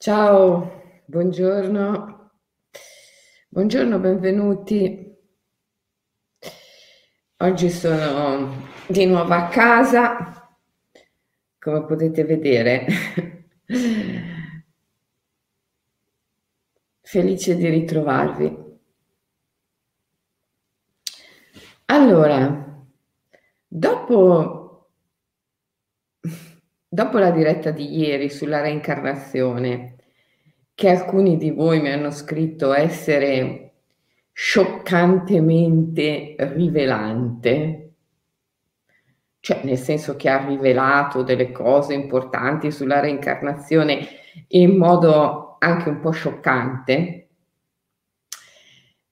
Ciao, buongiorno. Buongiorno, benvenuti. Oggi sono di nuovo a casa, come potete vedere. Felice di ritrovarvi. Allora, dopo, dopo la diretta di ieri sulla reincarnazione, che alcuni di voi mi hanno scritto essere scioccantemente rivelante, cioè nel senso che ha rivelato delle cose importanti sulla reincarnazione in modo anche un po' scioccante,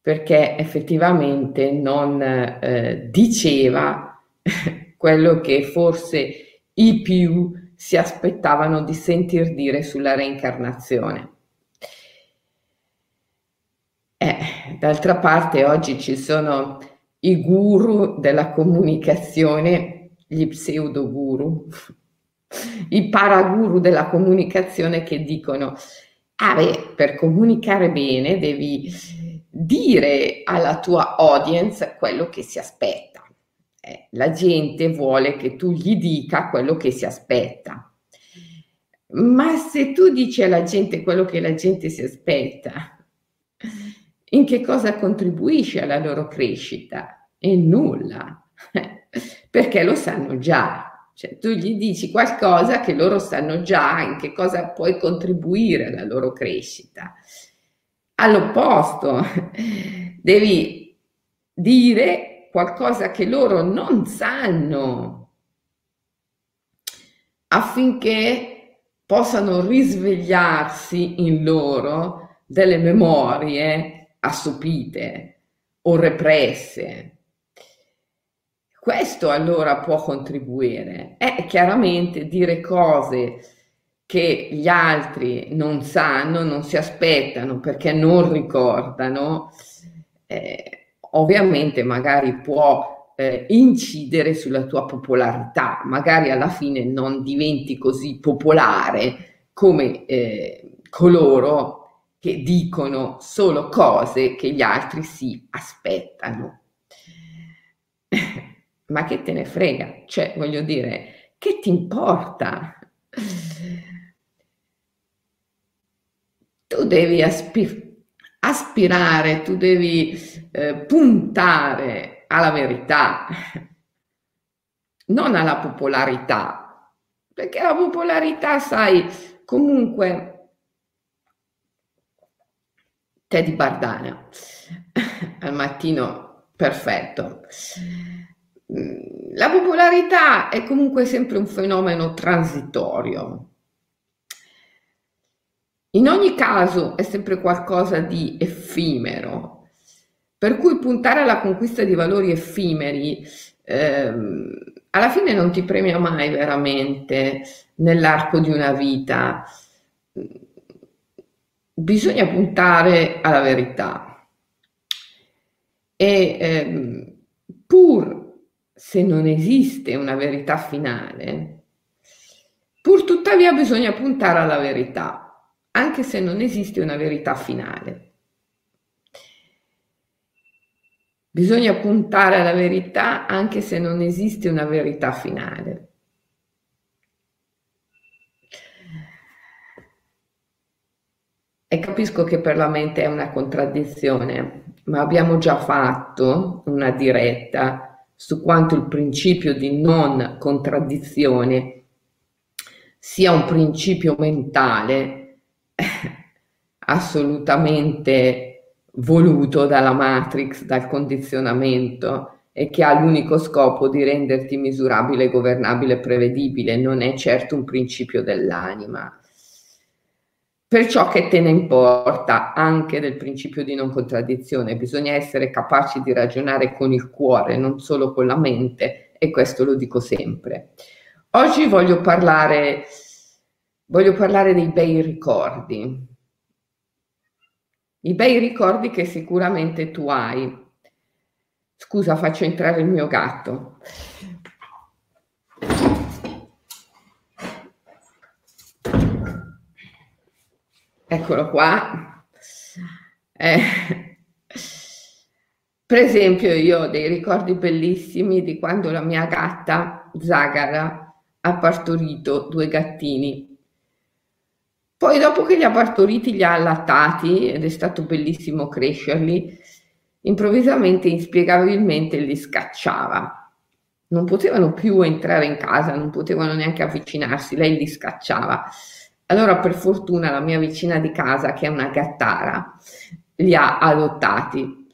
perché effettivamente non eh, diceva quello che forse i più si aspettavano di sentir dire sulla reincarnazione. Eh, d'altra parte oggi ci sono i guru della comunicazione, gli pseudo guru, i paraguru della comunicazione che dicono, ah beh, per comunicare bene devi dire alla tua audience quello che si aspetta. Eh, la gente vuole che tu gli dica quello che si aspetta. Ma se tu dici alla gente quello che la gente si aspetta, in che cosa contribuisce alla loro crescita? E nulla, perché lo sanno già. Cioè, tu gli dici qualcosa che loro sanno già in che cosa puoi contribuire alla loro crescita. All'opposto, devi dire qualcosa che loro non sanno affinché possano risvegliarsi in loro delle memorie assopite o represse. Questo allora può contribuire. È chiaramente dire cose che gli altri non sanno, non si aspettano perché non ricordano, eh, ovviamente magari può eh, incidere sulla tua popolarità, magari alla fine non diventi così popolare come eh, coloro che dicono solo cose che gli altri si aspettano. Ma che te ne frega? Cioè, voglio dire, che ti importa? Tu devi aspir- aspirare, tu devi eh, puntare alla verità, non alla popolarità, perché la popolarità, sai, comunque Teddy Bardana al mattino perfetto. La popolarità è comunque sempre un fenomeno transitorio. In ogni caso è sempre qualcosa di effimero, per cui puntare alla conquista di valori effimeri ehm, alla fine non ti premia mai veramente nell'arco di una vita. Bisogna puntare alla verità. E ehm, pur se non esiste una verità finale, pur tuttavia bisogna puntare alla verità, anche se non esiste una verità finale. Bisogna puntare alla verità anche se non esiste una verità finale. E capisco che per la mente è una contraddizione, ma abbiamo già fatto una diretta su quanto il principio di non contraddizione sia un principio mentale assolutamente voluto dalla matrix, dal condizionamento e che ha l'unico scopo di renderti misurabile, governabile e prevedibile, non è certo un principio dell'anima. Perciò che te ne importa anche del principio di non contraddizione? Bisogna essere capaci di ragionare con il cuore, non solo con la mente, e questo lo dico sempre. Oggi voglio parlare, voglio parlare dei bei ricordi, i bei ricordi che sicuramente tu hai. Scusa, faccio entrare il mio gatto. eccolo qua. Eh, per esempio, io ho dei ricordi bellissimi di quando la mia gatta Zagara ha partorito due gattini. Poi dopo che li ha partoriti li ha allattati ed è stato bellissimo crescerli, improvvisamente, inspiegabilmente li scacciava non potevano più entrare in casa, non potevano neanche avvicinarsi, lei li scacciava. Allora, per fortuna, la mia vicina di casa, che è una gattara, li ha adottati.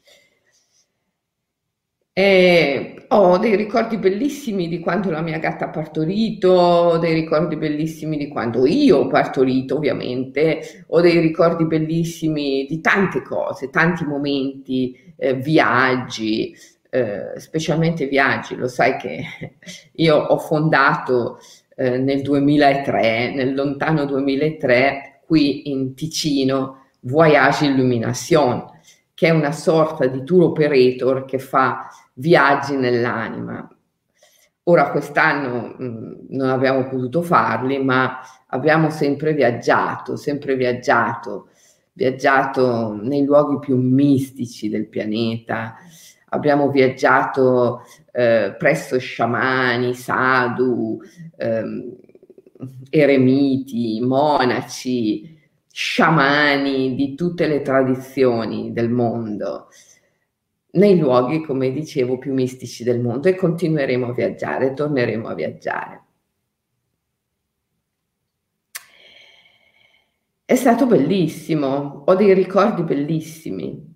E ho dei ricordi bellissimi di quando la mia gatta ha partorito, dei ricordi bellissimi di quando io ho partorito, ovviamente, ho dei ricordi bellissimi di tante cose, tanti momenti, eh, viaggi, eh, specialmente viaggi, lo sai che io ho fondato eh, nel 2003, nel lontano 2003, qui in Ticino, Voyage Illumination, che è una sorta di tour operator che fa viaggi nell'anima. Ora quest'anno mh, mm, non abbiamo potuto farli, ma abbiamo sempre viaggiato, sempre viaggiato, viaggiato nei luoghi più mistici del pianeta, abbiamo viaggiato eh, presso sciamani, sadhu, ehm, eremiti, monaci, sciamani di tutte le tradizioni del mondo, nei luoghi, come dicevo, più mistici del mondo e continueremo a viaggiare, torneremo a viaggiare. È stato bellissimo, ho dei ricordi bellissimi.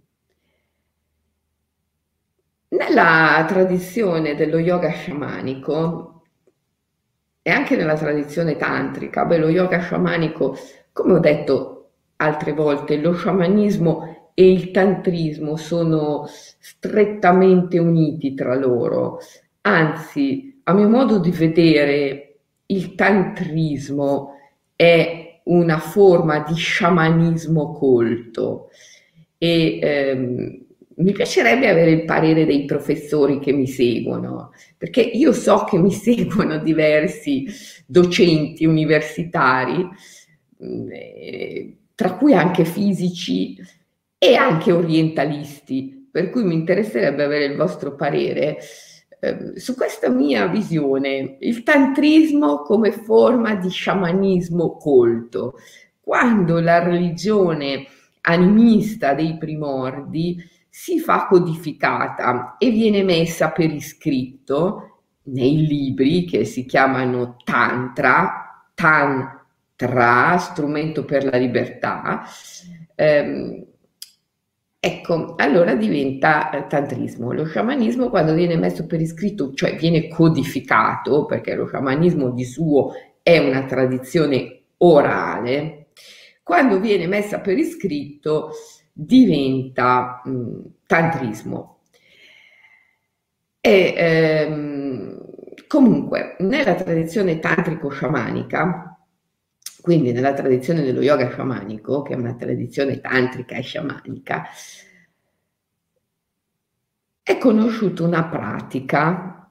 Nella tradizione dello yoga sciamanico e anche nella tradizione tantrica, beh, lo yoga sciamanico, come ho detto altre volte, lo sciamanismo e il tantrismo sono strettamente uniti tra loro. Anzi, a mio modo di vedere, il tantrismo è una forma di sciamanismo colto e ehm, mi piacerebbe avere il parere dei professori che mi seguono, perché io so che mi seguono diversi docenti universitari, mm, eh, tra cui anche fisici e anche orientalisti, per cui mi interesserebbe avere il vostro parere eh, su questa mia visione, il tantrismo come forma di sciamanismo colto, quando la religione animista dei primordi si fa codificata e viene messa per iscritto nei libri che si chiamano Tantra, Tantra, strumento per la libertà. Eh, ecco, allora diventa eh, tantrismo. Lo sciamanismo quando viene messo per iscritto, cioè viene codificato, perché lo sciamanismo di suo è una tradizione orale, quando viene messa per iscritto diventa mh, mm, tantrismo. E ehm, comunque nella tradizione tantrico-sciamanica, quindi nella tradizione dello yoga sciamanico, che è una tradizione tantrica e sciamanica, è conosciuta una pratica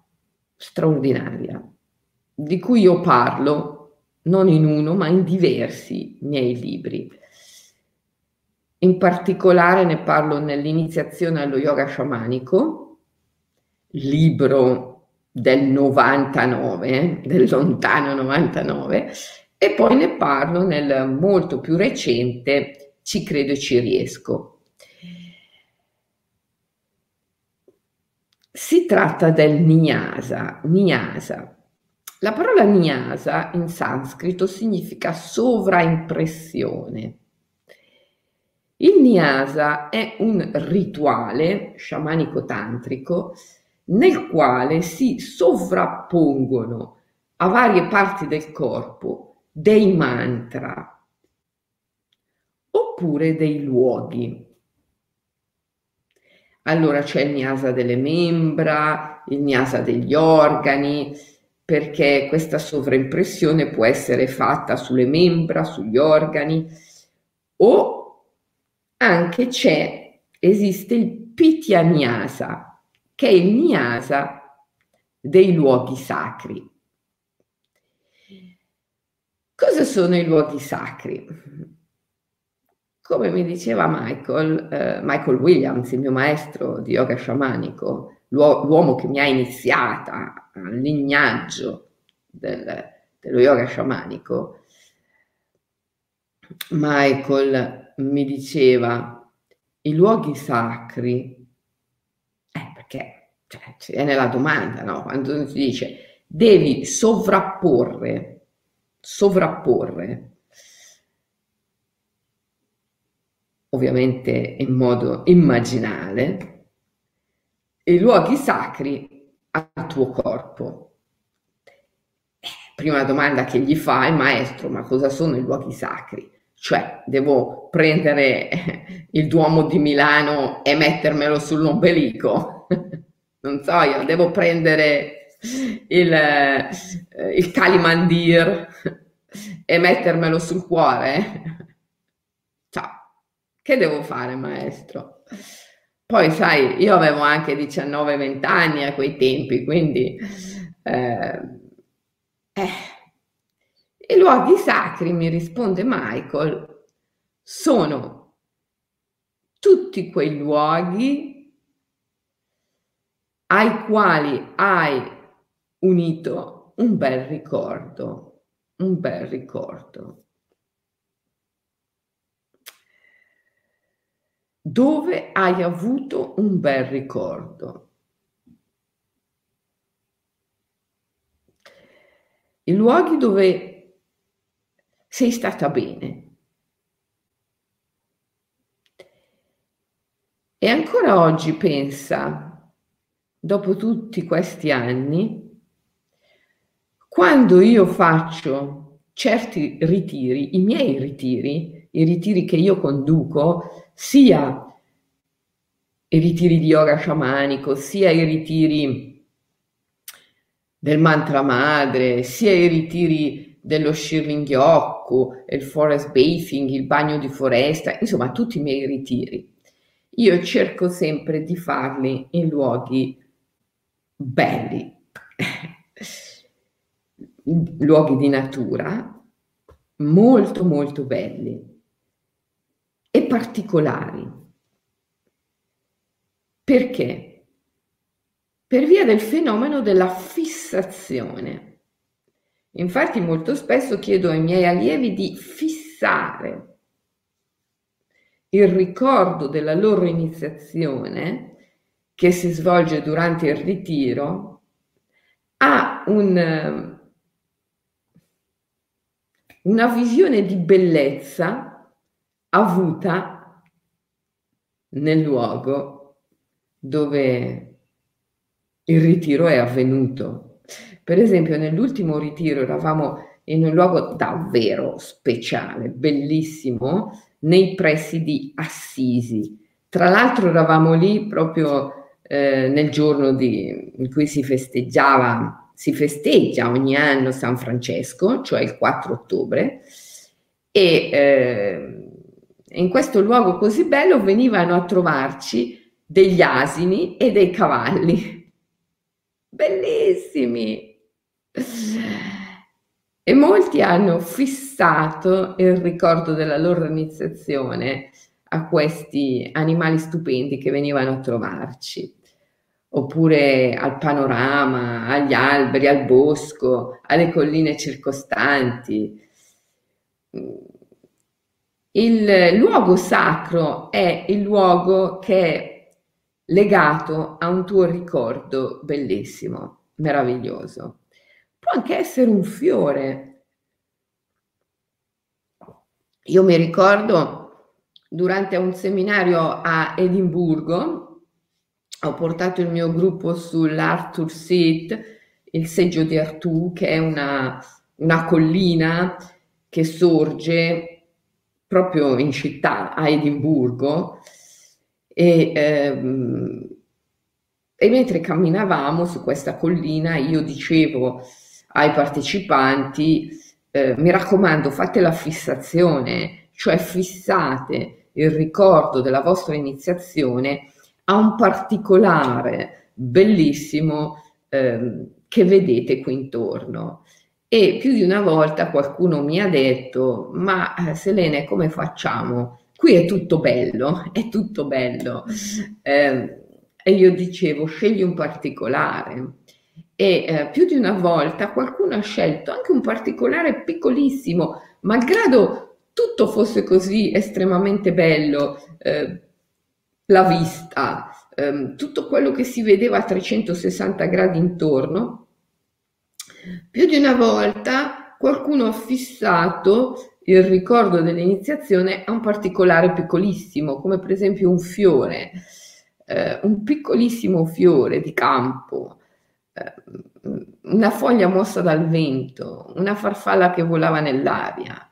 straordinaria di cui io parlo non in uno ma in diversi miei libri. In particolare ne parlo nell'iniziazione allo yoga sciamanico, libro del 99, del lontano 99, e poi ne parlo nel molto più recente Ci credo e ci riesco. Si tratta del Nyasa. Nyasa. La parola Nyasa in sanscrito significa sovraimpressione il Nyasa è un rituale sciamanico-tantrico nel quale si sovrappongono a varie parti del corpo dei mantra oppure dei luoghi. Allora c'è il Nyasa delle membra, il Nyasa degli organi, perché questa sovraimpressione può essere fatta sulle membra, sugli organi o anche c'è, esiste il Pityanyasa, che è il Nyasa dei luoghi sacri. Cosa sono i luoghi sacri? come mi diceva Michael, eh, Michael Williams, il mio maestro di yoga sciamanico, l'uomo che mi ha iniziata al lignaggio del, dello yoga sciamanico, Michael mi diceva i luoghi sacri, eh, perché cioè, c'è nella domanda, no? quando si dice devi sovrapporre, sovrapporre ovviamente in modo immaginale, i luoghi sacri al tuo corpo. Eh, prima domanda che gli fa il maestro, ma cosa sono i luoghi sacri? Cioè, devo prendere il Duomo di Milano e mettermelo sull'ombelico? non so, io devo prendere il, eh, il Kalimandir e mettermelo sul cuore? Che devo fare, maestro? Poi, sai, io avevo anche 19-20 anni a quei tempi, quindi... Eh, eh, I luoghi sacri, mi risponde Michael, sono tutti quei luoghi ai quali hai unito un bel ricordo, un bel ricordo. dove hai avuto un bel ricordo. I luoghi dove sei stata bene. E ancora oggi pensa, dopo tutti questi anni, quando io faccio certi ritiri, i miei ritiri, i ritiri che io conduco, sia i ritiri di yoga sciamanico, sia i ritiri del mantra madre, sia i ritiri dello Shirling Yokku, il forest bathing, il bagno di foresta, insomma tutti i miei ritiri. Io cerco sempre di farli in luoghi belli, luoghi di natura molto molto belli e particolari. Perché? Per via del fenomeno della fissazione. Infatti molto spesso chiedo ai miei allievi di fissare il ricordo della loro iniziazione che si svolge durante il ritiro a un, una visione di bellezza avuta nel luogo dove il ritiro è avvenuto. Per esempio, nell'ultimo ritiro eravamo in un luogo davvero speciale, bellissimo, nei pressi di Assisi. Tra l'altro eravamo lì proprio eh, nel giorno di, in cui si festeggiava, si festeggia ogni anno San Francesco, cioè il 4 ottobre, e eh, in questo luogo così bello venivano a trovarci degli asini e dei cavalli. Bellissimi! E molti hanno fissato il ricordo della loro iniziazione a questi animali stupendi che venivano a trovarci, oppure al panorama, agli alberi, al bosco, alle colline circostanti il luogo sacro è il luogo che è legato a un tuo ricordo bellissimo, meraviglioso. Può anche essere un fiore. Io mi ricordo durante un seminario a Edimburgo, ho portato il mio gruppo sull'Arthur Seat, il seggio di Artù, che è una, una collina che sorge proprio in città, a Edimburgo, e, ehm, e mentre camminavamo su questa collina io dicevo ai partecipanti, eh, mi raccomando, fate la fissazione, cioè fissate il ricordo della vostra iniziazione a un particolare bellissimo eh, che vedete qui intorno. E più di una volta qualcuno mi ha detto, ma eh, Selene, come facciamo? Qui è tutto bello, è tutto bello. Eh, e io dicevo, scegli un particolare. E eh, più di una volta qualcuno ha scelto anche un particolare piccolissimo, malgrado tutto fosse così estremamente bello, eh, la vista, ehm, tutto quello che si vedeva a 360 gradi intorno, più di una volta qualcuno ha fissato il ricordo dell'iniziazione a un particolare piccolissimo, come per esempio un fiore, eh, un piccolissimo fiore di campo, eh, una foglia mossa dal vento, una farfalla che volava nell'aria.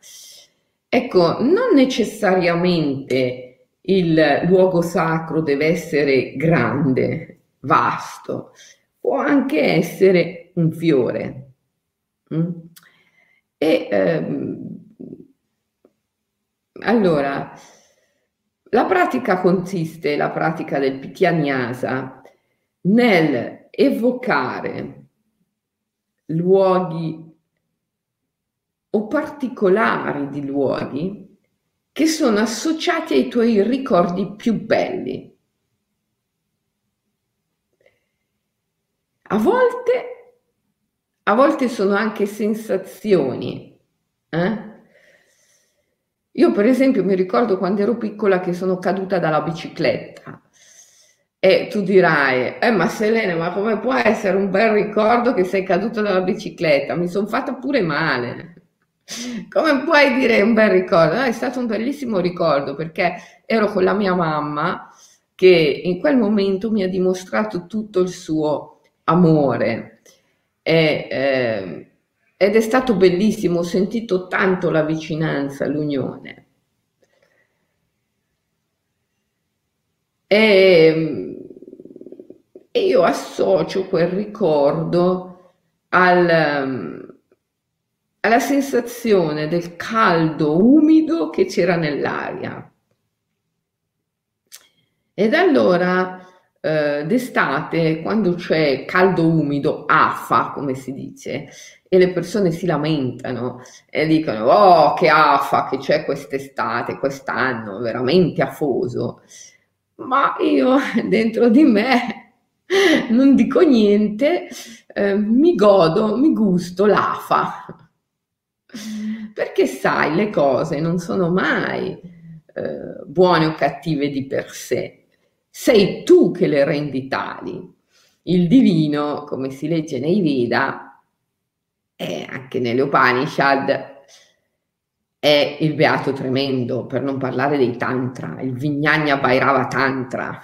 Ecco, non necessariamente il luogo sacro deve essere grande, vasto, può anche essere un fiore. Mm? E ehm, allora, la pratica consiste, la pratica del Pityanyasa, nel evocare luoghi o particolari di luoghi che sono associati ai tuoi ricordi più belli. A volte, a volte sono anche sensazioni. Eh? Io per esempio mi ricordo quando ero piccola che sono caduta dalla bicicletta e tu dirai, eh ma Selene, ma come può essere un bel ricordo che sei caduta dalla bicicletta? Mi sono fatta pure male. Come puoi dire un bel ricordo? È stato un bellissimo ricordo perché ero con la mia mamma che in quel momento mi ha dimostrato tutto il suo amore e, eh, ed è stato bellissimo, ho sentito tanto la vicinanza, l'unione. E, e io associo quel ricordo al alla sensazione del caldo umido che c'era nell'aria. Ed allora eh, d'estate, quando c'è caldo umido, afa, come si dice, e le persone si lamentano e dicono, oh, che afa che c'è quest'estate, quest'anno, veramente afoso. Ma io dentro di me non dico niente, eh, mi godo, mi gusto l'afa perché sai, le cose non sono mai eh, buone o cattive di per sé, sei tu che le rendi tali. Il divino, come si legge nei Veda e anche nelle Upanishad, è il beato tremendo, per non parlare dei tantra, il Vignagna Bhairava Tantra.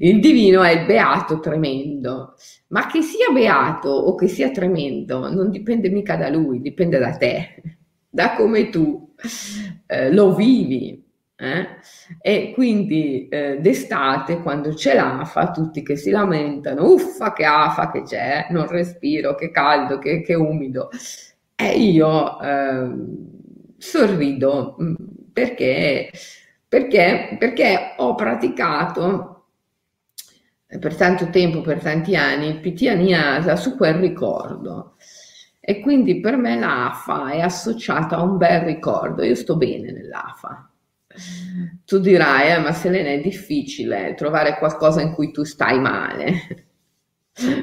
Il divino è il beato tremendo, ma che sia beato o che sia tremendo non dipende mica da lui, dipende da te, da come tu eh, lo vivi. Eh? E quindi eh, d'estate, quando c'è l'afa, tutti che si lamentano, uffa che afa che c'è, non respiro, che caldo, che, che umido. E io ehm, sorrido mm, perché, perché, perché ho praticato per tanto tempo, per tanti anni, il PT Aniasa su quel ricordo. E quindi per me l'AFA è associata a un bel ricordo. Io sto bene nell'AFA. Tu dirai, eh, ma Selena è difficile trovare qualcosa in cui tu stai male.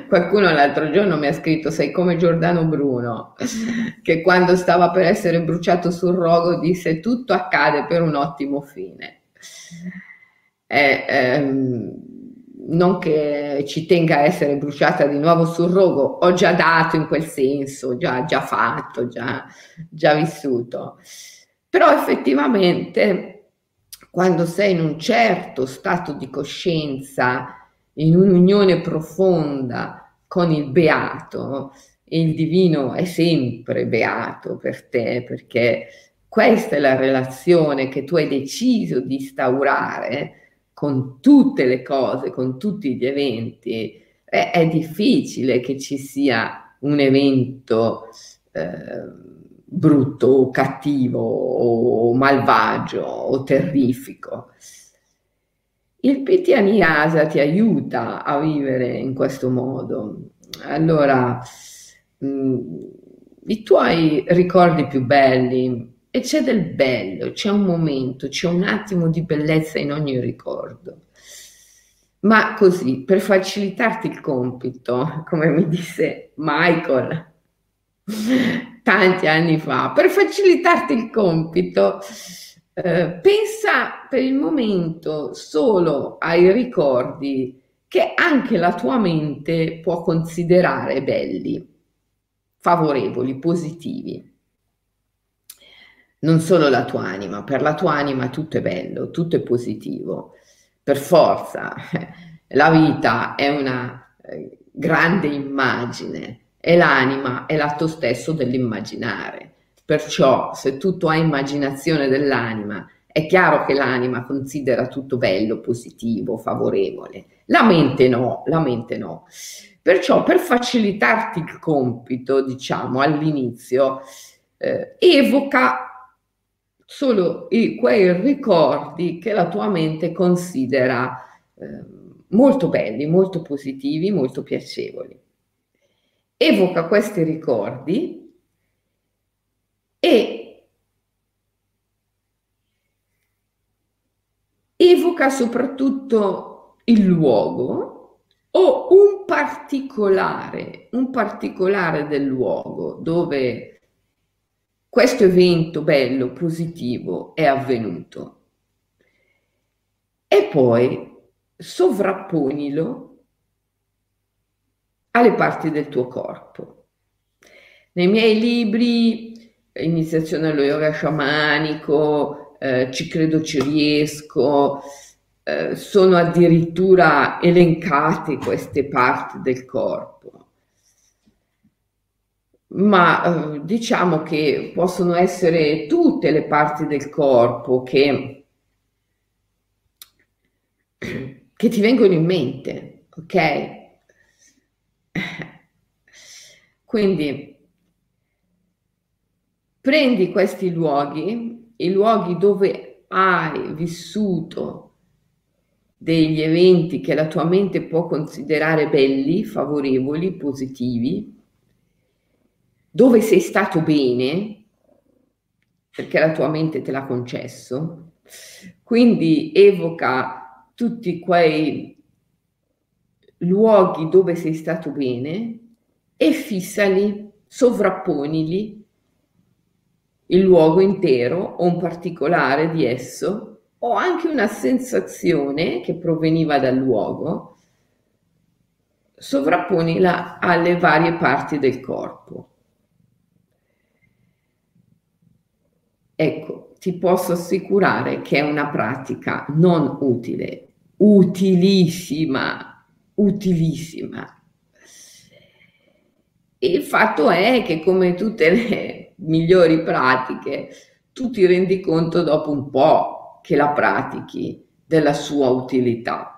Qualcuno l'altro giorno mi ha scritto, sei come Giordano Bruno, che quando stava per essere bruciato sul rogo disse tutto accade per un ottimo fine. E, ehm, non che ci tenga a essere bruciata di nuovo sul rogo, ho già dato in quel senso, già, già fatto, già, già vissuto. Però effettivamente quando sei in un certo stato di coscienza, in un'unione profonda con il beato, il divino è sempre beato per te perché questa è la relazione che tu hai deciso di instaurare con tutte le cose, con tutti gli eventi, è, è difficile che ci sia un evento eh, brutto o cattivo o malvagio o terrifico. Il Pityaniyasa ti aiuta a vivere in questo modo. Allora, mh, mm, i tuoi ricordi più belli e c'è del bello, c'è un momento, c'è un attimo di bellezza in ogni ricordo. Ma così, per facilitarti il compito, come mi disse Michael tanti anni fa, per facilitarti il compito, eh, pensa per il momento solo ai ricordi che anche la tua mente può considerare belli, favorevoli, positivi. Non solo la tua anima, per la tua anima tutto è bello, tutto è positivo per forza. La vita è una eh, grande immagine e l'anima è l'atto stesso dell'immaginare. Perciò se tu hai immaginazione dell'anima, è chiaro che l'anima considera tutto bello, positivo, favorevole. La mente no, la mente no. Perciò per facilitarti il compito, diciamo all'inizio, eh, evoca solo i, quei ricordi che la tua mente considera eh, molto belli, molto positivi, molto piacevoli. Evoca questi ricordi e evoca soprattutto il luogo o un particolare, un particolare del luogo dove questo evento bello, positivo è avvenuto. E poi sovrapponilo alle parti del tuo corpo. Nei miei libri, Iniziazione allo yoga sciamanico, eh, Ci credo ci riesco, eh, sono addirittura elencate queste parti del corpo ma eh, diciamo che possono essere tutte le parti del corpo che, che ti vengono in mente, ok? Quindi prendi questi luoghi, i luoghi dove hai vissuto degli eventi che la tua mente può considerare belli, favorevoli, positivi, dove sei stato bene, perché la tua mente te l'ha concesso, quindi evoca tutti quei luoghi dove sei stato bene e fissali, sovrapponili il luogo intero o un particolare di esso o anche una sensazione che proveniva dal luogo, sovrapponila alle varie parti del corpo. Ecco, ti posso assicurare che è una pratica non utile, utilissima, utilissima. Il fatto è che come tutte le migliori pratiche, tu ti rendi conto dopo un po' che la pratichi della sua utilità.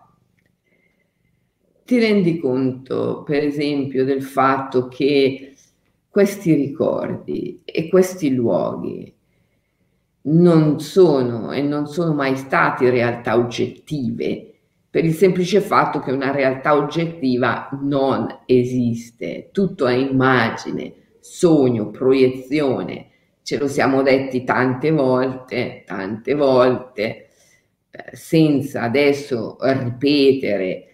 Ti rendi conto, per esempio, del fatto che questi ricordi e questi luoghi non sono e non sono mai stati realtà oggettive per il semplice fatto che una realtà oggettiva non esiste, tutto è immagine, sogno, proiezione, ce lo siamo detti tante volte, tante volte, eh, senza adesso ripetere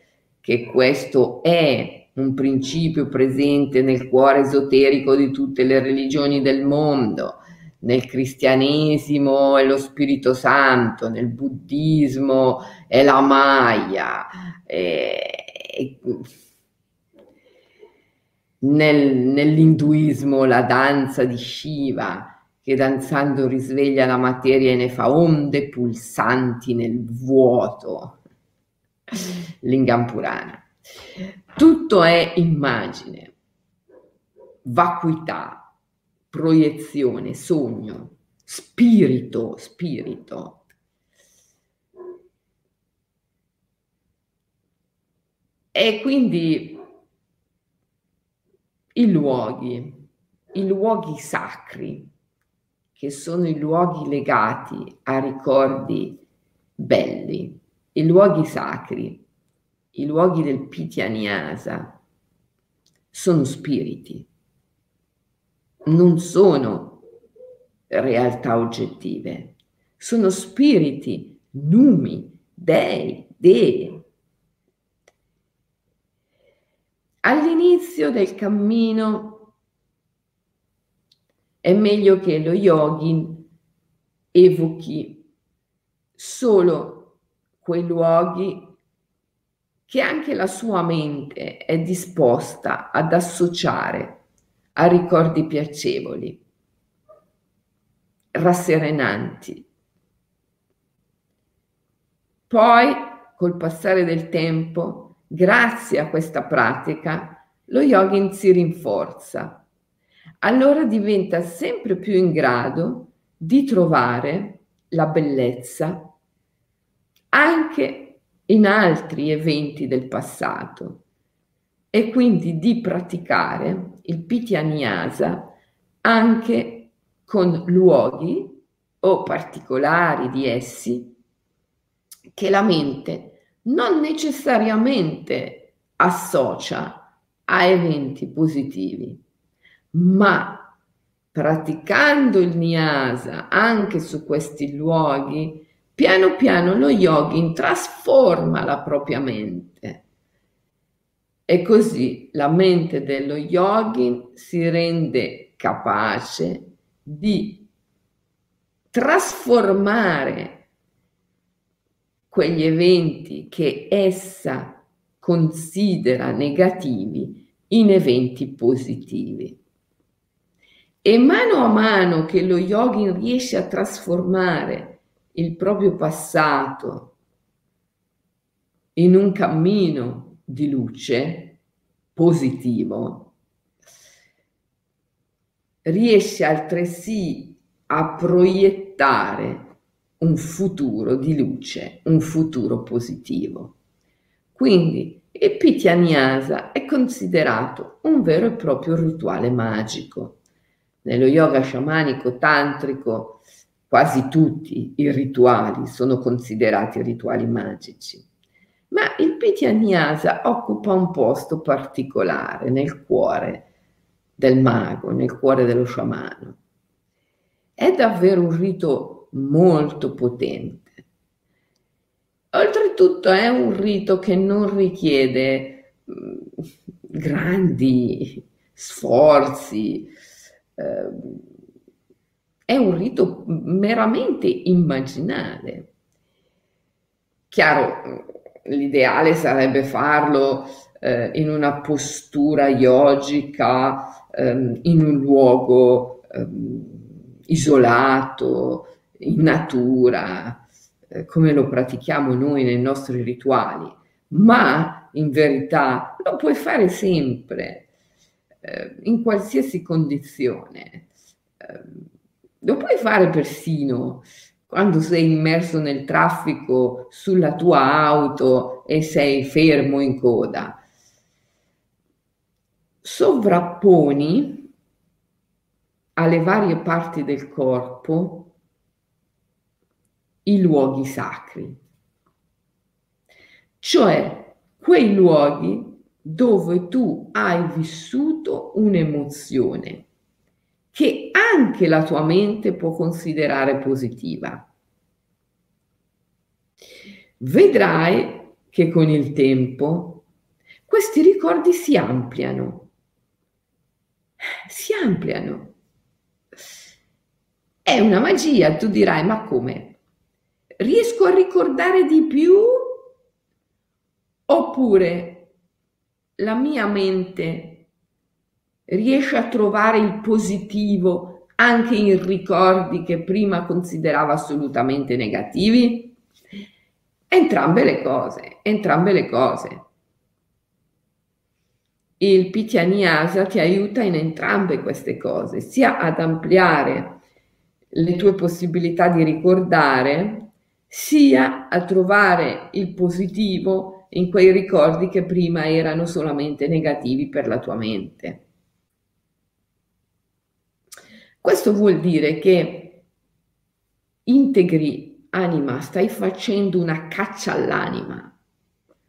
che questo è un principio presente nel cuore esoterico di tutte le religioni del mondo, nel cristianesimo è lo Spirito Santo, nel buddismo è la Maya, è, nel, nell'induismo la danza di Shiva, che danzando risveglia la materia e ne fa onde pulsanti nel vuoto. Lingam Purana. Tutto è immagine, vacuità, proiezione, sogno, spirito, spirito. E quindi i luoghi, i luoghi sacri, che sono i luoghi legati a ricordi belli, i luoghi sacri, i luoghi del Pityanyasa, sono spiriti non sono realtà oggettive, sono spiriti, numi, dei, dee. All'inizio del cammino è meglio che lo yogin evochi solo quei luoghi che anche la sua mente è disposta ad associare a ricordi piacevoli, rasserenanti. Poi, col passare del tempo, grazie a questa pratica, lo yogin si rinforza. Allora diventa sempre più in grado di trovare la bellezza anche in altri eventi del passato e quindi di praticare il Pityanyasa anche con luoghi o particolari di essi che la mente non necessariamente associa a eventi positivi, ma praticando il Nyasa anche su questi luoghi Piano piano lo yogin trasforma la propria mente e così la mente dello yogin si rende capace di trasformare quegli eventi che essa considera negativi in eventi positivi. E mano a mano che lo yogin riesce a trasformare il proprio passato in un cammino di luce positivo, riesce altresì a proiettare un futuro di luce, un futuro positivo. Quindi il Pityanyasa è considerato un vero e proprio rituale magico. Nello yoga sciamanico tantrico quasi tutti i rituali sono considerati rituali magici, ma il Pityanyasa occupa un posto particolare nel cuore del mago, nel cuore dello sciamano. È davvero un rito molto potente. Oltretutto è un rito che non richiede mm, grandi sforzi, eh, è un rito meramente immaginale. Chiaro, l'ideale sarebbe farlo eh, in una postura yogica, ehm, in un luogo ehm, isolato, in natura, eh, come lo pratichiamo noi nei nostri rituali, ma in verità lo puoi fare sempre, eh, in qualsiasi condizione. Ehm, lo puoi fare persino quando sei immerso nel traffico sulla tua auto e sei fermo in coda. Sovrapponi alle varie parti del corpo i luoghi sacri, cioè quei luoghi dove tu hai vissuto un'emozione che anche la tua mente può considerare positiva. Vedrai che con il tempo questi ricordi si ampliano, si ampliano. È una magia, tu dirai, ma come? Riesco a ricordare di più? Oppure la mia mente riesce a trovare il positivo anche in ricordi che prima considerava assolutamente negativi? Entrambe le cose, entrambe le cose. Il Pityanyasa ti aiuta in entrambe queste cose, sia ad ampliare le tue possibilità di ricordare, sia a trovare il positivo in quei ricordi che prima erano solamente negativi per la tua mente. Questo vuol dire che integri anima, stai facendo una caccia all'anima,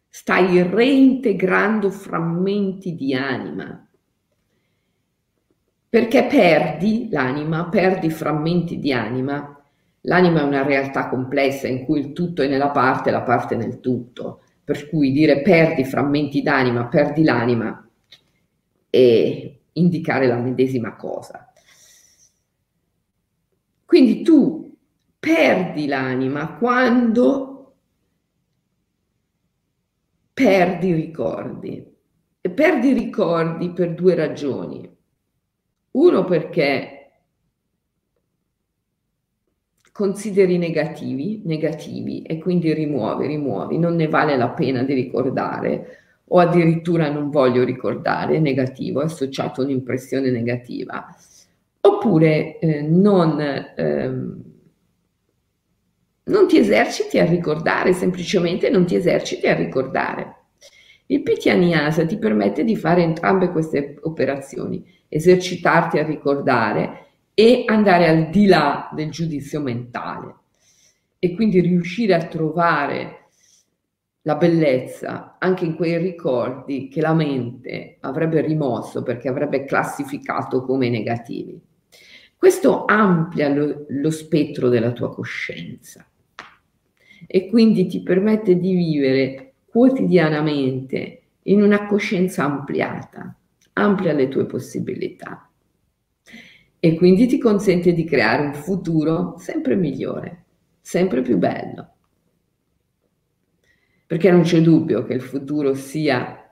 stai reintegrando frammenti di anima perché perdi l'anima, perdi frammenti di anima. L'anima è una realtà complessa in cui il tutto è nella parte la parte nel tutto, per cui dire perdi frammenti d'anima, perdi l'anima e indicare la medesima cosa. Quindi tu perdi l'anima quando perdi i ricordi. E perdi i ricordi per due ragioni. Uno perché consideri negativi, negativi e quindi rimuovi, rimuovi, non ne vale la pena di ricordare o addirittura non voglio ricordare, negativo, è associato a un'impressione negativa. Oppure eh, non, ehm, non ti eserciti a ricordare, semplicemente non ti eserciti a ricordare. Il Pityaniyasa ti permette di fare entrambe queste operazioni, esercitarti a ricordare e andare al di là del giudizio mentale e quindi riuscire a trovare la bellezza anche in quei ricordi che la mente avrebbe rimosso perché avrebbe classificato come negativi. Questo amplia lo, lo spettro della tua coscienza e quindi ti permette di vivere quotidianamente in una coscienza ampliata, amplia le tue possibilità e quindi ti consente di creare un futuro sempre migliore, sempre più bello. Perché non c'è dubbio che il futuro sia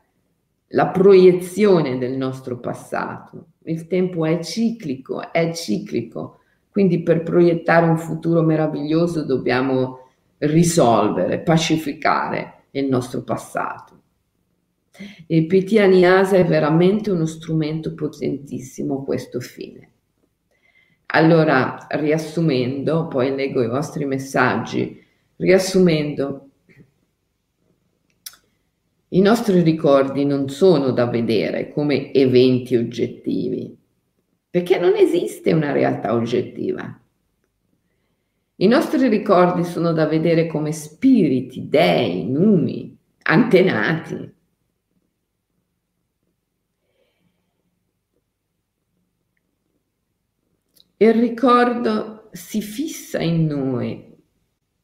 la proiezione del nostro passato. Il tempo è ciclico, è ciclico, quindi per proiettare un futuro meraviglioso dobbiamo risolvere, pacificare il nostro passato. Il PT Aniasa è veramente uno strumento potentissimo a questo fine. Allora, riassumendo, poi leggo i vostri messaggi, riassumendo, i nostri ricordi non sono da vedere come eventi oggettivi, perché non esiste una realtà oggettiva. I nostri ricordi sono da vedere come spiriti, dei, numi, antenati, Il ricordo si fissa in noi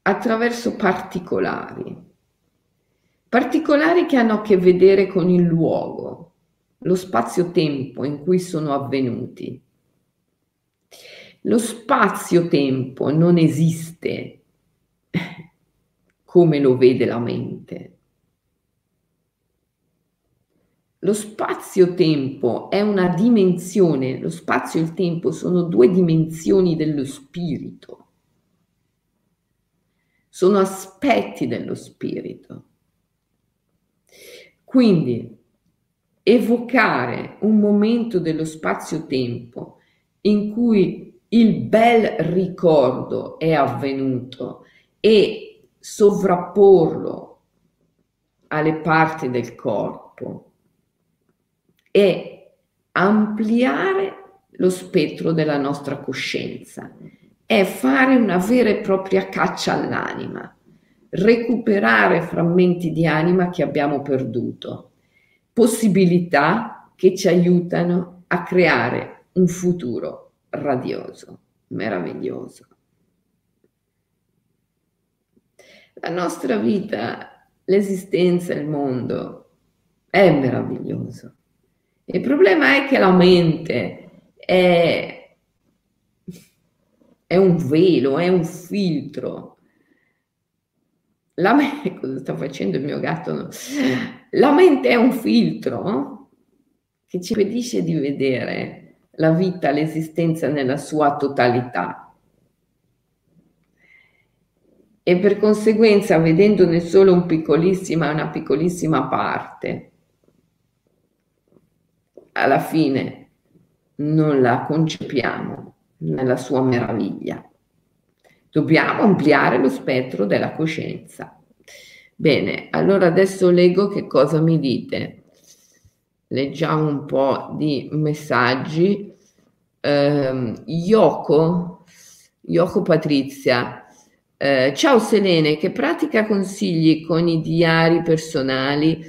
attraverso particolari, particolari che hanno a che vedere con il luogo, lo spazio-tempo in cui sono avvenuti. Lo spazio-tempo non esiste come lo vede la mente. Lo spazio-tempo è una dimensione, lo spazio e il tempo sono due dimensioni dello spirito, sono aspetti dello spirito. Quindi evocare un momento dello spazio-tempo in cui il bel ricordo è avvenuto e sovrapporlo alle parti del corpo è ampliare lo spettro della nostra coscienza, è fare una vera e propria caccia all'anima, recuperare frammenti di anima che abbiamo perduto, possibilità che ci aiutano a creare un futuro radioso, meraviglioso. La nostra vita, l'esistenza, il mondo è meraviglioso. Il problema è che la mente è, è un velo, è un filtro. La mente, cosa sta facendo il mio gatto? No? La mente è un filtro che ci impedisce di vedere la vita, l'esistenza nella sua totalità. E per conseguenza, vedendone solo un piccolissima, una piccolissima parte, alla fine non la concepiamo nella sua meraviglia. Dobbiamo ampliare lo spettro della coscienza. Bene, allora adesso leggo che cosa mi dite. Leggiamo un po' di messaggi. Eh, Yoko, Yoko Patrizia, eh, ciao Selene, che pratica consigli con i diari personali?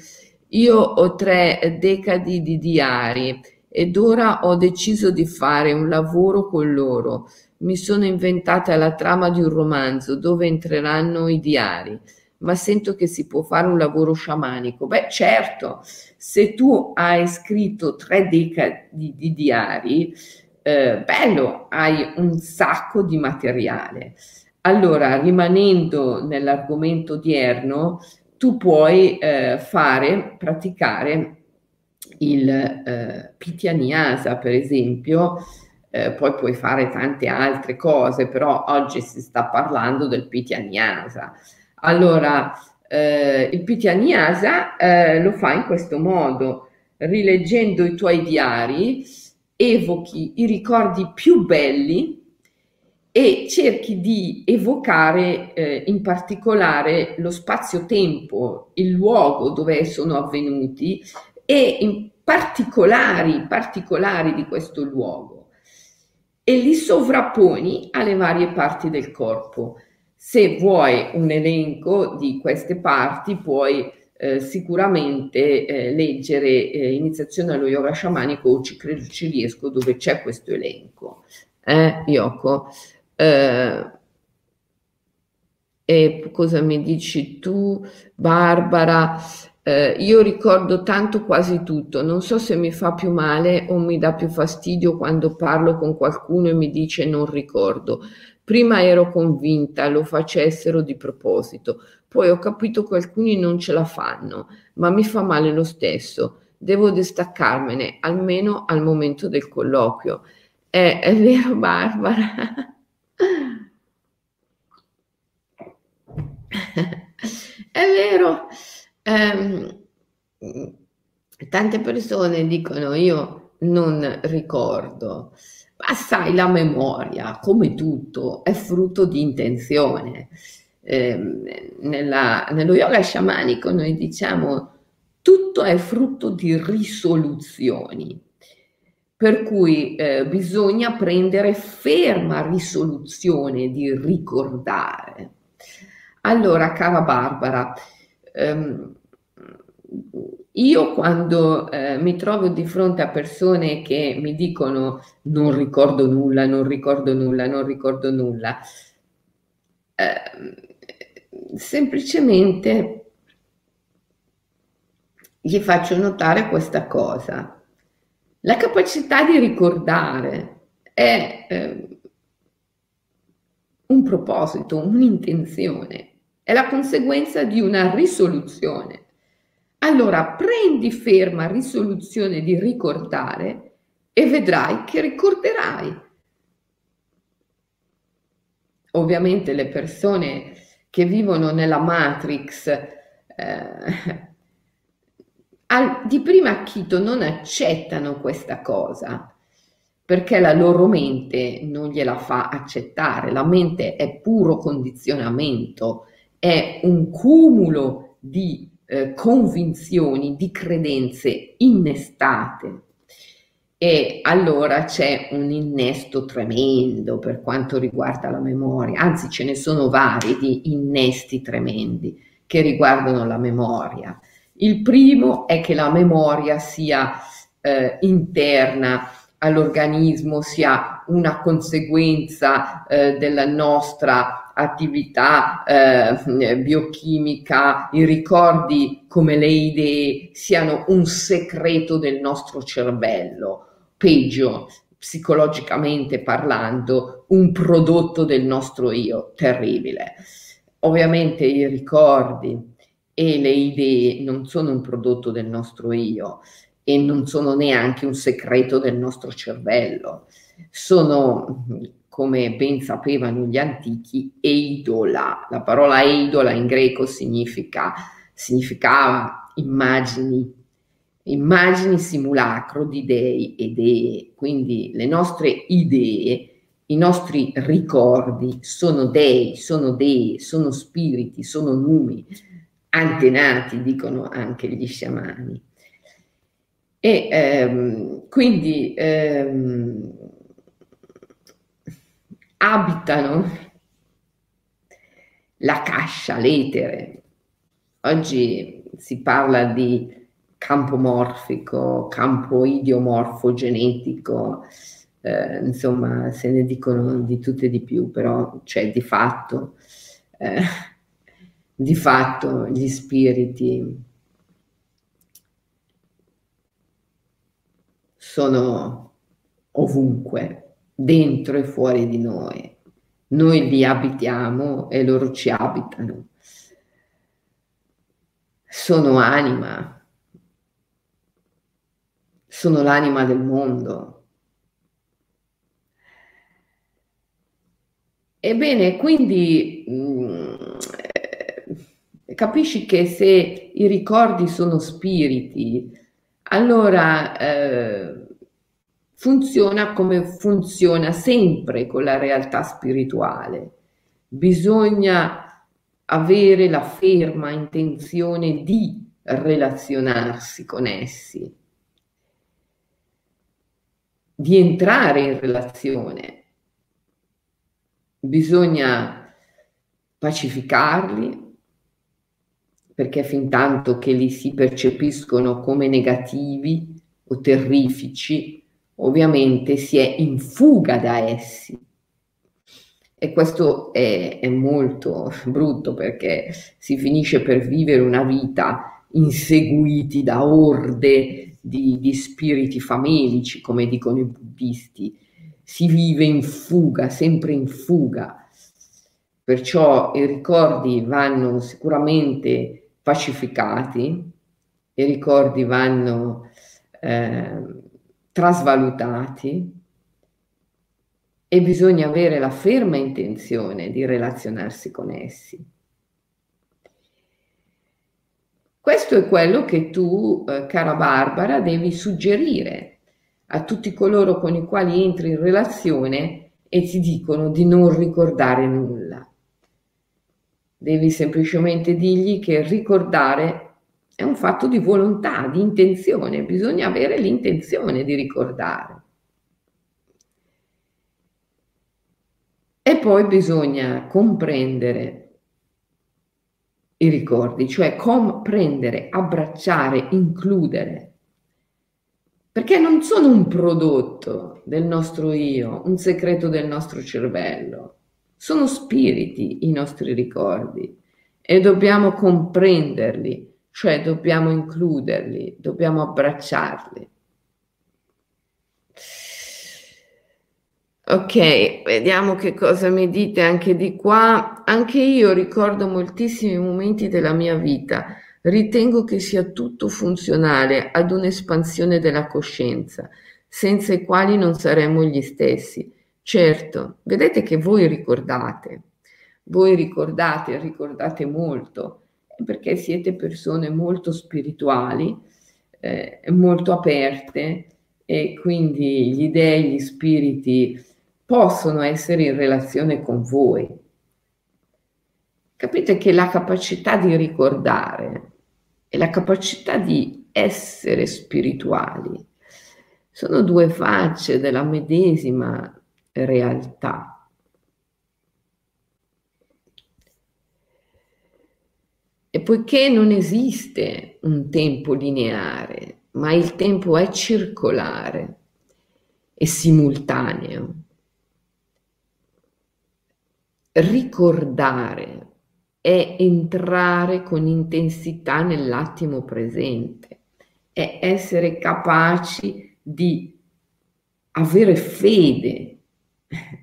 Io ho tre decadi di diari ed ora ho deciso di fare un lavoro con loro. Mi sono inventata la trama di un romanzo dove entreranno i diari, ma sento che si può fare un lavoro sciamanico. Beh, certo, se tu hai scritto tre decadi di diari, eh, bello, hai un sacco di materiale. Allora, rimanendo nell'argomento odierno, tu puoi eh, fare, praticare il eh, Pitaniasa, per esempio, eh, poi puoi fare tante altre cose, però oggi si sta parlando del Pitaniasa. Allora, eh, il Pitaniasa eh, lo fa in questo modo, rileggendo i tuoi diari, evochi i ricordi più belli e cerchi di evocare eh, in particolare lo spazio-tempo, il luogo dove sono avvenuti e in particolari, particolari di questo luogo e li sovrapponi alle varie parti del corpo. Se vuoi un elenco di queste parti, puoi eh, sicuramente eh, leggere eh, Iniziazione allo yoga sciamanico o ci credo ci riesco dove c'è questo elenco. Eh, Yoko? Eh, e cosa mi dici tu, Barbara? Eh, io ricordo tanto quasi tutto, non so se mi fa più male o mi dà più fastidio quando parlo con qualcuno e mi dice non ricordo. Prima ero convinta lo facessero di proposito, poi ho capito che alcuni non ce la fanno, ma mi fa male lo stesso. Devo distaccarmene, almeno al momento del colloquio. È, è vero, Barbara? è vero. Um, tante persone dicono io non ricordo, ma sai, la memoria, come tutto, è frutto di intenzione. Eh, nella, nello yoga sciamanico noi diciamo tutto è frutto di risoluzioni, per cui eh, bisogna prendere ferma risoluzione di ricordare. Allora, cara Barbara, ehm, io quando eh, mi trovo di fronte a persone che mi dicono non ricordo nulla, non ricordo nulla, non ricordo nulla, eh, semplicemente gli faccio notare questa cosa. La capacità di ricordare è eh, un proposito, un'intenzione, è la conseguenza di una risoluzione. Allora prendi ferma risoluzione di ricordare e vedrai che ricorderai. Ovviamente le persone che vivono nella Matrix eh, al, di prima acchito non accettano questa cosa perché la loro mente non gliela fa accettare. La mente è puro condizionamento, è un cumulo di eh, convinzioni, di credenze innestate. E allora c'è un innesto tremendo per quanto riguarda la memoria, anzi ce ne sono vari di innesti tremendi che riguardano la memoria. Il primo è che la memoria sia eh, interna all'organismo, sia una conseguenza eh, della nostra attività eh, biochimica, i ricordi come le idee siano un segreto del nostro cervello, peggio psicologicamente parlando, un prodotto del nostro io, terribile. Ovviamente i ricordi e le idee non sono un prodotto del nostro io e non sono neanche un segreto del nostro cervello, sono come ben sapevano gli antichi, eidola. La parola eidola in greco significa, significava immagini, immagini simulacro di dei e dee. Quindi le nostre idee, i nostri ricordi sono dei, sono dei, sono spiriti, sono numi, antenati, dicono anche gli sciamani. E ehm, quindi ehm, abitano la cascia, l'etere. Oggi si parla di campo morfico, campo idiomorfo genetico, eh, insomma se ne dicono di tutte e di più, però cioè di fatto, eh, di fatto gli spiriti sono ovunque, dentro e fuori di noi. Noi li abitiamo e loro ci abitano. Sono anima, sono l'anima del mondo. Ebbene, quindi mh, mm, capisci che se i ricordi sono spiriti, allora eh, funziona come funziona sempre con la realtà spirituale. Bisogna avere la ferma intenzione di relazionarsi con essi, di entrare in relazione. Bisogna pacificarli, perché fin tanto che li si percepiscono come negativi o terrifici, ovviamente si è in fuga da essi. E questo è, è, molto brutto perché si finisce per vivere una vita inseguiti da orde di, di spiriti famelici, come dicono i buddisti. Si vive in fuga, sempre in fuga. Perciò i ricordi vanno sicuramente pacificati, i ricordi vanno eh, trasvalutati e bisogna avere la ferma intenzione di relazionarsi con essi. Questo è quello che tu, eh, cara Barbara, devi suggerire a tutti coloro con i quali entri in relazione e ti dicono di non ricordare nulla. Devi semplicemente dirgli che ricordare è un fatto di volontà, di intenzione, bisogna avere l'intenzione di ricordare. E poi bisogna comprendere i ricordi, cioè comprendere, abbracciare, includere, perché non sono un prodotto del nostro io, un segreto del nostro cervello, sono spiriti i nostri ricordi e dobbiamo comprenderli cioè dobbiamo includerli, dobbiamo abbracciarli. Ok, vediamo che cosa mi dite anche di qua. Anche io ricordo moltissimi momenti della mia vita. Ritengo che sia tutto funzionale ad un'espansione della coscienza, senza i quali non saremmo gli stessi. Certo, vedete che voi ricordate, voi ricordate, ricordate molto, perché siete persone molto spirituali, eh, molto aperte e quindi gli dei, gli spiriti possono essere in relazione con voi. Capite che la capacità di ricordare e la capacità di essere spirituali sono due facce della medesima realtà. E poiché non esiste un tempo lineare, ma il tempo è circolare e simultaneo, ricordare è entrare con intensità nell'attimo presente, è essere capaci di avere fede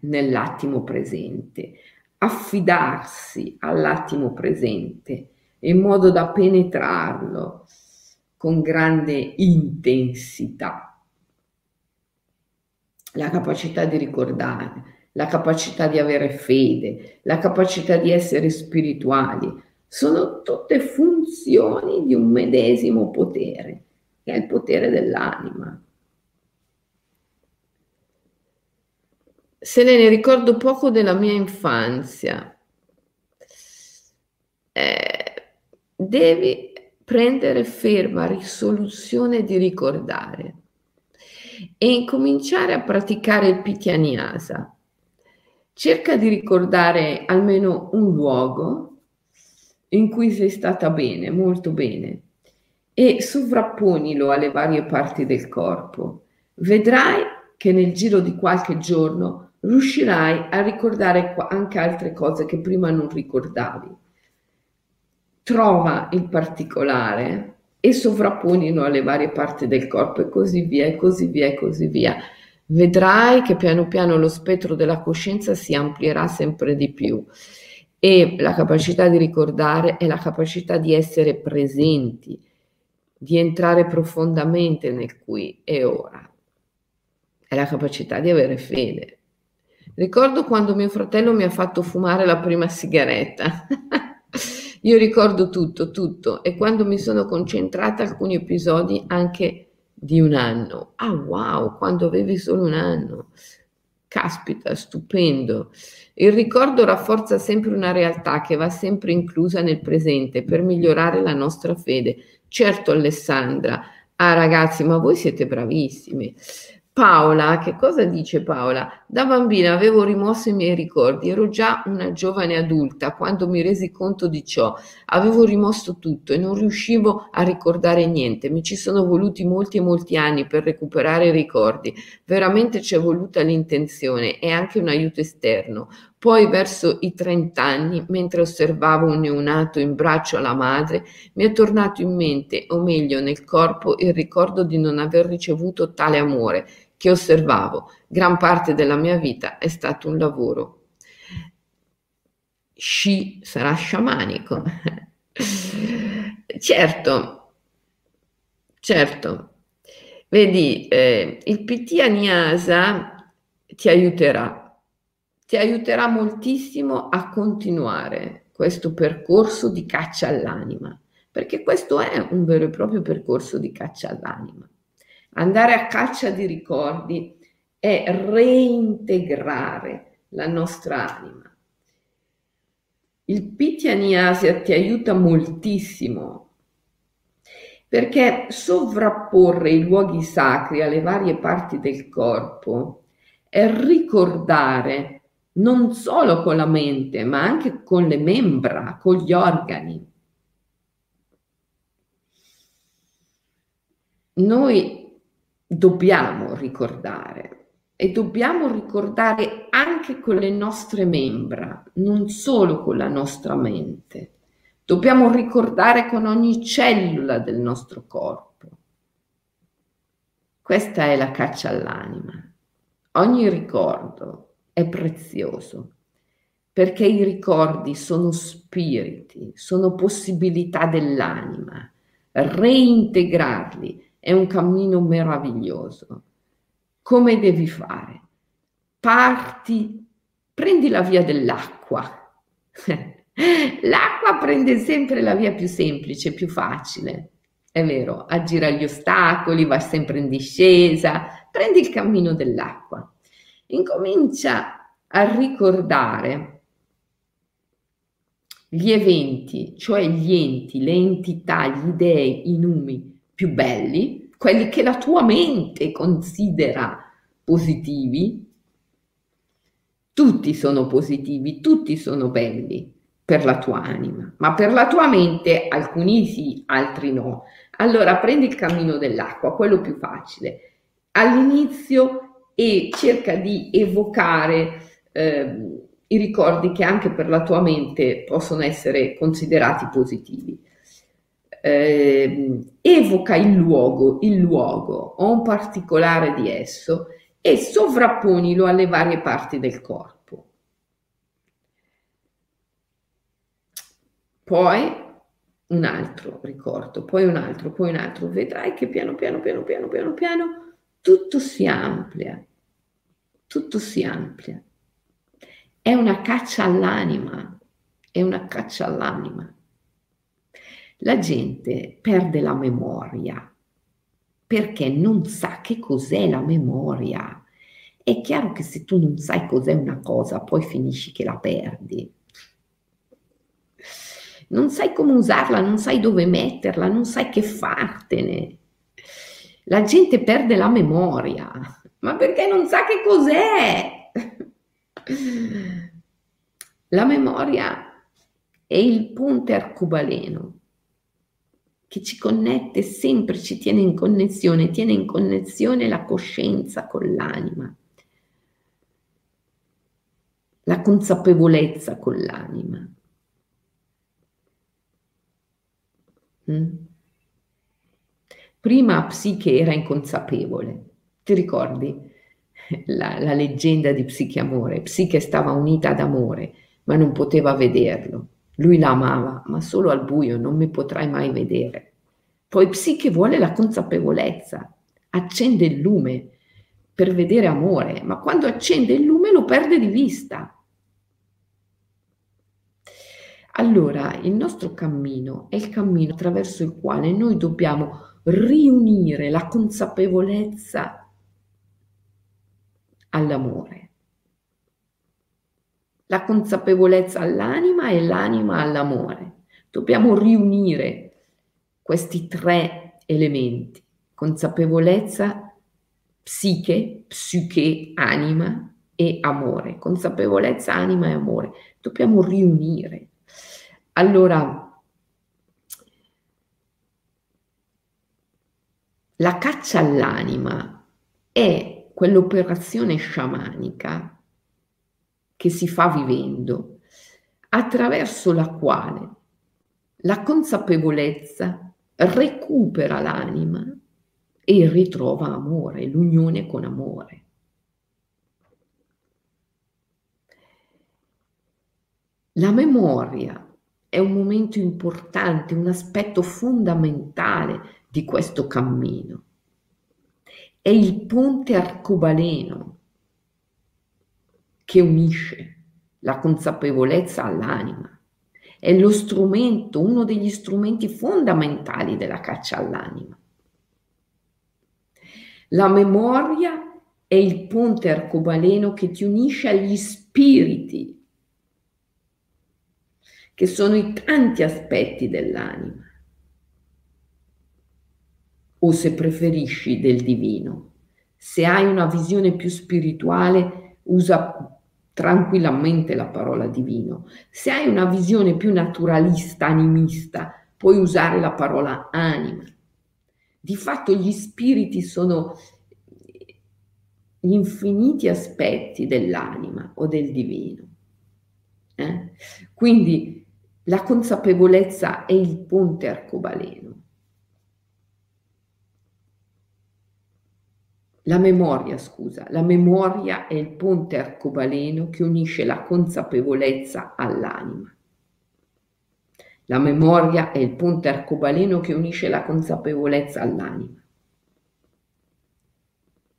nell'attimo presente, affidarsi all'attimo presente in modo da penetrarlo con grande intensità. La capacità di ricordare, la capacità di avere fede, la capacità di essere spirituali, sono tutte funzioni di un medesimo potere, che è il potere dell'anima. Se ne ricordo poco della mia infanzia. Eh, devi prendere ferma risoluzione di ricordare e incominciare a praticare il Pityanyasa. Cerca di ricordare almeno un luogo in cui sei stata bene, molto bene, e sovrapponilo alle varie parti del corpo. Vedrai che nel giro di qualche giorno riuscirai a ricordare anche altre cose che prima non ricordavi. Trova il particolare e sovrapponilo alle varie parti del corpo e così via e così via e così via. Vedrai che piano piano lo spettro della coscienza si amplierà sempre di più e la capacità di ricordare è la capacità di essere presenti, di entrare profondamente nel qui e ora. È la capacità di avere fede. Ricordo quando mio fratello mi ha fatto fumare la prima sigaretta. Io ricordo tutto, tutto, e quando mi sono concentrata alcuni episodi anche di un anno. Ah wow, quando avevi solo un anno. Caspita, stupendo. Il ricordo rafforza sempre una realtà che va sempre inclusa nel presente per migliorare la nostra fede. Certo, Alessandra. Ah, ragazzi, ma voi siete bravissimi. Paola, che cosa dice Paola? Da bambina avevo rimosso i miei ricordi, ero già una giovane adulta quando mi resi conto di ciò. Avevo rimosso tutto e non riuscivo a ricordare niente. Mi ci sono voluti molti e molti anni per recuperare i ricordi. Veramente ci è voluta l'intenzione e anche un aiuto esterno. Poi, verso i 30 anni, mentre osservavo un neonato in braccio alla madre, mi è tornato in mente, o meglio nel corpo, il ricordo di non aver ricevuto tale amore che osservavo. Gran parte della mia vita è stato un lavoro. Sci sarà sciamanico. certo, certo. Vedi, eh, il PT Aniasa ti aiuterà ti aiuterà moltissimo a continuare questo percorso di caccia all'anima, perché questo è un vero e proprio percorso di caccia all'anima. Andare a caccia di ricordi è reintegrare la nostra anima. Il Pityaniasia ti aiuta moltissimo perché sovrapporre i luoghi sacri alle varie parti del corpo è ricordare non solo con la mente, ma anche con le membra, con gli organi. Noi dobbiamo ricordare e dobbiamo ricordare anche con le nostre membra, non solo con la nostra mente. Dobbiamo ricordare con ogni cellula del nostro corpo. Questa è la caccia all'anima. Ogni ricordo è prezioso perché i ricordi sono spiriti, sono possibilità dell'anima. Reintegrarli è un cammino meraviglioso. Come devi fare? Parti, prendi la via dell'acqua. L'acqua prende sempre la via più semplice, più facile. È vero, aggira gli ostacoli, va sempre in discesa. Prendi il cammino dell'acqua incomincia a ricordare gli eventi, cioè gli enti, le entità, gli dei, i numi più belli, quelli che la tua mente considera positivi, tutti sono positivi, tutti sono belli per la tua anima, ma per la tua mente alcuni sì, altri no. Allora prendi il cammino dell'acqua, quello più facile. All'inizio e cerca di evocare eh, i ricordi che anche per la tua mente possono essere considerati positivi. Eh, evoca il luogo, il luogo o un particolare di esso e sovrapponilo alle varie parti del corpo. Poi un altro ricordo, poi un altro, poi un altro. Vedrai che piano piano, piano piano, piano piano tutto si amplia, tutto si amplia. È una caccia all'anima, è una caccia all'anima. La gente perde la memoria perché non sa che cos'è la memoria. È chiaro che se tu non sai cos'è una cosa, poi finisci che la perdi. Non sai come usarla, non sai dove metterla, non sai che fartene la gente perde la memoria, ma perché non sa che cos'è. La memoria è il ponte arcobaleno che ci connette sempre, ci tiene in connessione, tiene in connessione la coscienza con l'anima, la consapevolezza con l'anima. Mm? Prima Psiche era inconsapevole, ti ricordi la, la leggenda di Psiche Amore? Psiche stava unita ad amore, ma non poteva vederlo. Lui la amava, ma solo al buio, non mi potrai mai vedere. Poi Psiche vuole la consapevolezza, accende il lume per vedere amore, ma quando accende il lume lo perde di vista. Allora, il nostro cammino è il cammino attraverso il quale noi dobbiamo riunire la consapevolezza all'amore la consapevolezza all'anima e l'anima all'amore. Dobbiamo riunire questi tre elementi, consapevolezza, psiche, psiche, anima e amore, consapevolezza, anima e amore. Dobbiamo riunire. Allora, la caccia all'anima è quell'operazione sciamanica che si fa vivendo, attraverso la quale la consapevolezza recupera l'anima e ritrova amore, l'unione con amore. La memoria è un momento importante, un aspetto fondamentale di questo cammino. È il ponte arcobaleno che unisce la consapevolezza all'anima. È lo strumento, uno degli strumenti fondamentali della caccia all'anima. La memoria è il ponte arcobaleno che ti unisce agli spiriti, che sono i tanti aspetti dell'anima, o se preferisci del divino. Se hai una visione più spirituale, usa tranquillamente la parola divino. Se hai una visione più naturalista, animista, puoi usare la parola anima. Di fatto gli spiriti sono gli infiniti aspetti dell'anima o del divino. Eh? Quindi la consapevolezza è il ponte arcobaleno. La memoria, scusa, la memoria è il ponte arcobaleno che unisce la consapevolezza all'anima. La memoria è il ponte arcobaleno che unisce la consapevolezza all'anima,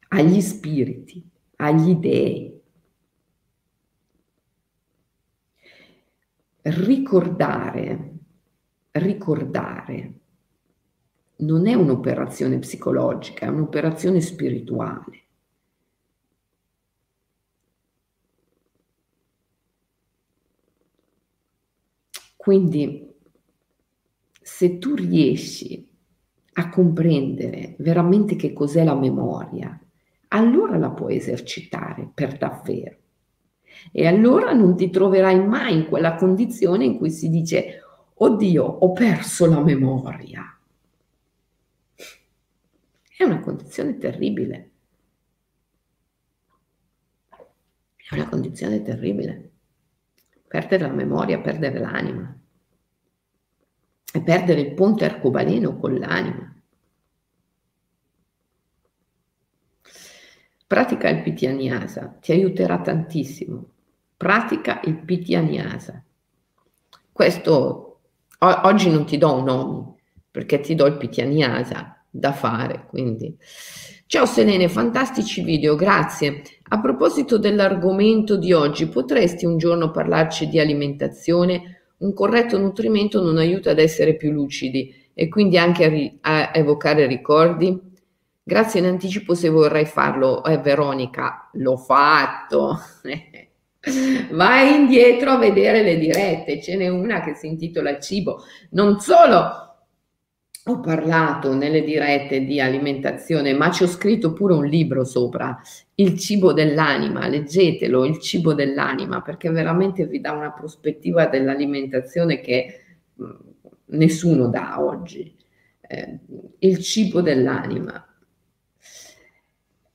agli spiriti, agli dei. Ricordare, ricordare non è un'operazione psicologica, è un'operazione spirituale. Quindi se tu riesci a comprendere veramente che cos'è la memoria, allora la puoi esercitare per davvero. E allora non ti troverai mai in quella condizione in cui si dice, oddio, ho perso la memoria. È una condizione terribile. È una condizione terribile. Perdere la memoria, perdere l'anima. E perdere il ponte arcobaleno con l'anima. Pratica il Pitaniasa, ti aiuterà tantissimo. Pratica il Pitaniasa. Questo o- oggi non ti do un nome perché ti do il Pitaniasa da fare. Quindi. Ciao Selene, fantastici video, grazie. A proposito dell'argomento di oggi, potresti un giorno parlarci di alimentazione? Un corretto nutrimento non aiuta ad essere più lucidi e quindi anche a, ri- a evocare ricordi? Grazie in anticipo se vorrai farlo. Eh, Veronica, l'ho fatto. Vai indietro a vedere le dirette, ce n'è una che si intitola Cibo. Non solo ho parlato nelle dirette di alimentazione, ma ci ho scritto pure un libro sopra, Il cibo dell'anima, leggetelo, Il cibo dell'anima, perché veramente vi dà una prospettiva dell'alimentazione che mm, nessuno dà oggi. eh, il cibo dell'anima.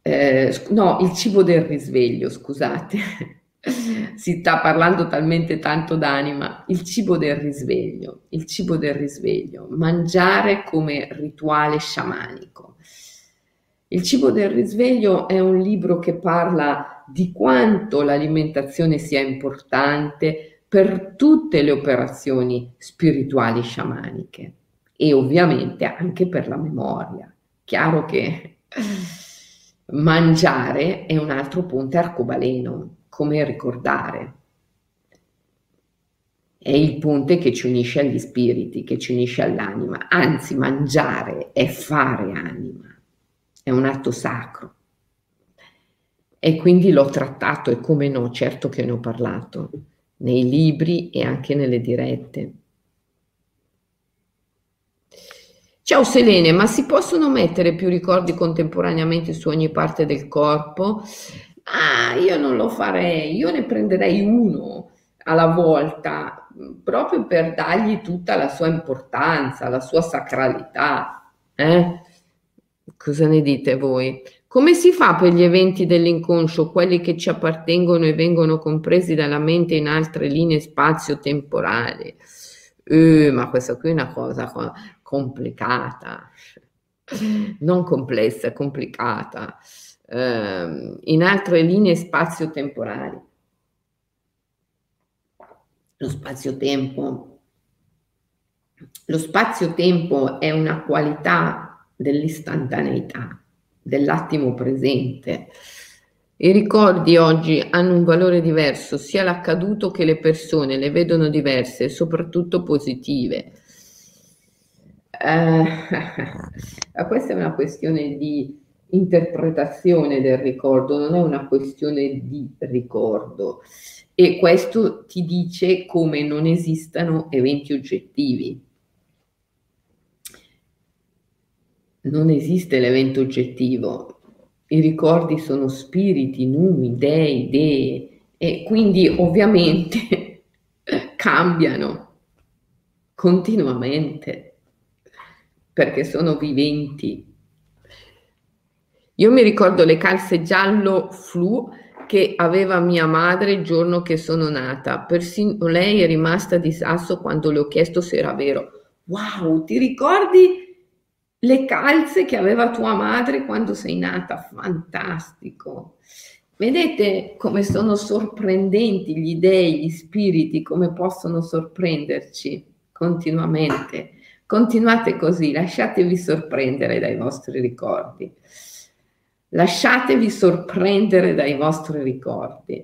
Eh, no, il cibo del risveglio, scusate. si sta parlando talmente tanto d'anima, il cibo del risveglio, il cibo del risveglio, mangiare come rituale sciamanico. Il cibo del risveglio è un libro che parla di quanto l'alimentazione sia importante per tutte le operazioni spirituali sciamaniche e ovviamente anche per la memoria. Chiaro che mangiare è un altro ponte arcobaleno come ricordare. È il ponte che ci unisce agli spiriti, che ci unisce all'anima. Anzi, mangiare è fare anima, è un atto sacro. E quindi l'ho trattato e come no, certo che ne ho parlato, nei libri e anche nelle dirette. Ciao Selene, ma si possono mettere più ricordi contemporaneamente su ogni parte del corpo? Ah, io non lo farei, io ne prenderei uno alla volta, proprio per dargli tutta la sua importanza, la sua sacralità. Eh? Cosa ne dite voi? Come si fa per gli eventi dell'inconscio, quelli che ci appartengono e vengono compresi dalla mente in altre linee spazio-temporali? Eh, ma questa qui è una cosa complicata, non complessa, complicata eh, in altre linee spazio-temporali. Lo spazio-tempo. Lo spazio-tempo è una qualità dell'istantaneità, dell'attimo presente. I ricordi oggi hanno un valore diverso, sia l'accaduto che le persone le vedono diverse, soprattutto positive. Eh, questa è una questione di interpretazione del ricordo, non è una questione di ricordo. E questo ti dice come non esistano eventi oggettivi. Non esiste l'evento oggettivo. I ricordi sono spiriti, numi, dei, idee e quindi ovviamente cambiano continuamente perché sono viventi io mi ricordo le calze giallo flu che aveva mia madre il giorno che sono nata. Persino lei è rimasta di sasso quando le ho chiesto se era vero. Wow, ti ricordi le calze che aveva tua madre quando sei nata? Fantastico. Vedete come sono sorprendenti gli dei, gli spiriti, come possono sorprenderci continuamente. Continuate così, lasciatevi sorprendere dai vostri ricordi. Lasciatevi sorprendere dai vostri ricordi,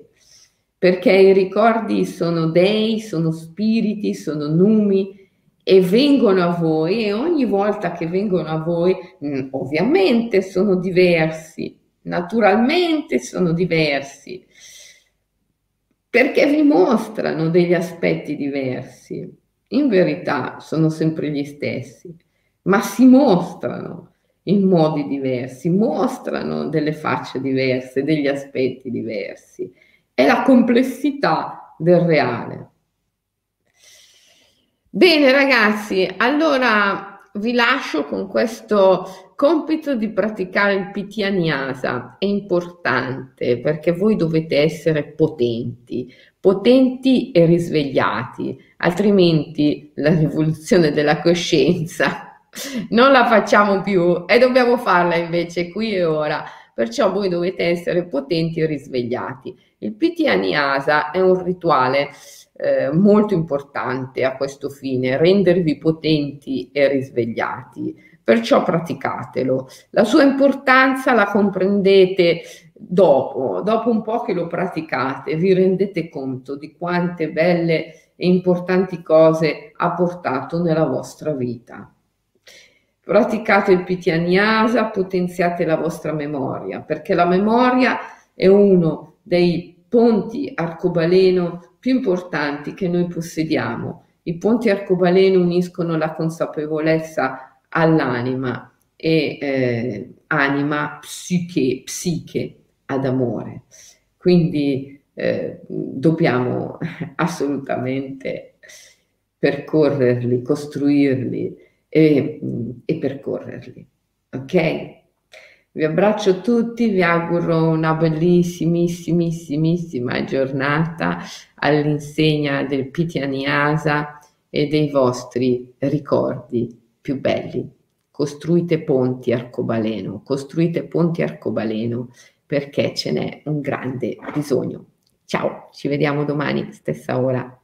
perché i ricordi sono dei, sono spiriti, sono numi e vengono a voi e ogni volta che vengono a voi mm, ovviamente sono diversi, naturalmente sono diversi, perché vi mostrano degli aspetti diversi. In verità sono sempre gli stessi, ma si mostrano in modi diversi, mostrano delle facce diverse, degli aspetti diversi. È la complessità del reale. Bene ragazzi, allora vi lascio con questo compito di praticare il Pitya È importante perché voi dovete essere potenti, potenti e risvegliati, altrimenti la rivoluzione della coscienza non la facciamo più e dobbiamo farla invece qui e ora. Perciò voi dovete essere potenti e risvegliati. Il Pitya è un rituale eh, molto importante a questo fine, rendervi potenti e risvegliati. Perciò praticatelo. La sua importanza la comprendete dopo, dopo un po' che lo praticate, vi rendete conto di quante belle e importanti cose ha portato nella vostra vita. Praticate il pitaniasa, potenziate la vostra memoria, perché la memoria è uno dei ponti arcobaleno più importanti che noi possediamo. I ponti arcobaleno uniscono la consapevolezza all'anima e eh, anima, psiche, psiche ad amore. Quindi eh, dobbiamo assolutamente percorrerli, costruirli e, e percorrerli. Ok? Vi abbraccio tutti, vi auguro una bellissimissimissima giornata all'insegna del Pitaniasa e dei vostri ricordi più belli. Costruite ponti arcobaleno, costruite ponti arcobaleno perché ce n'è un grande bisogno. Ciao, ci vediamo domani, stessa ora.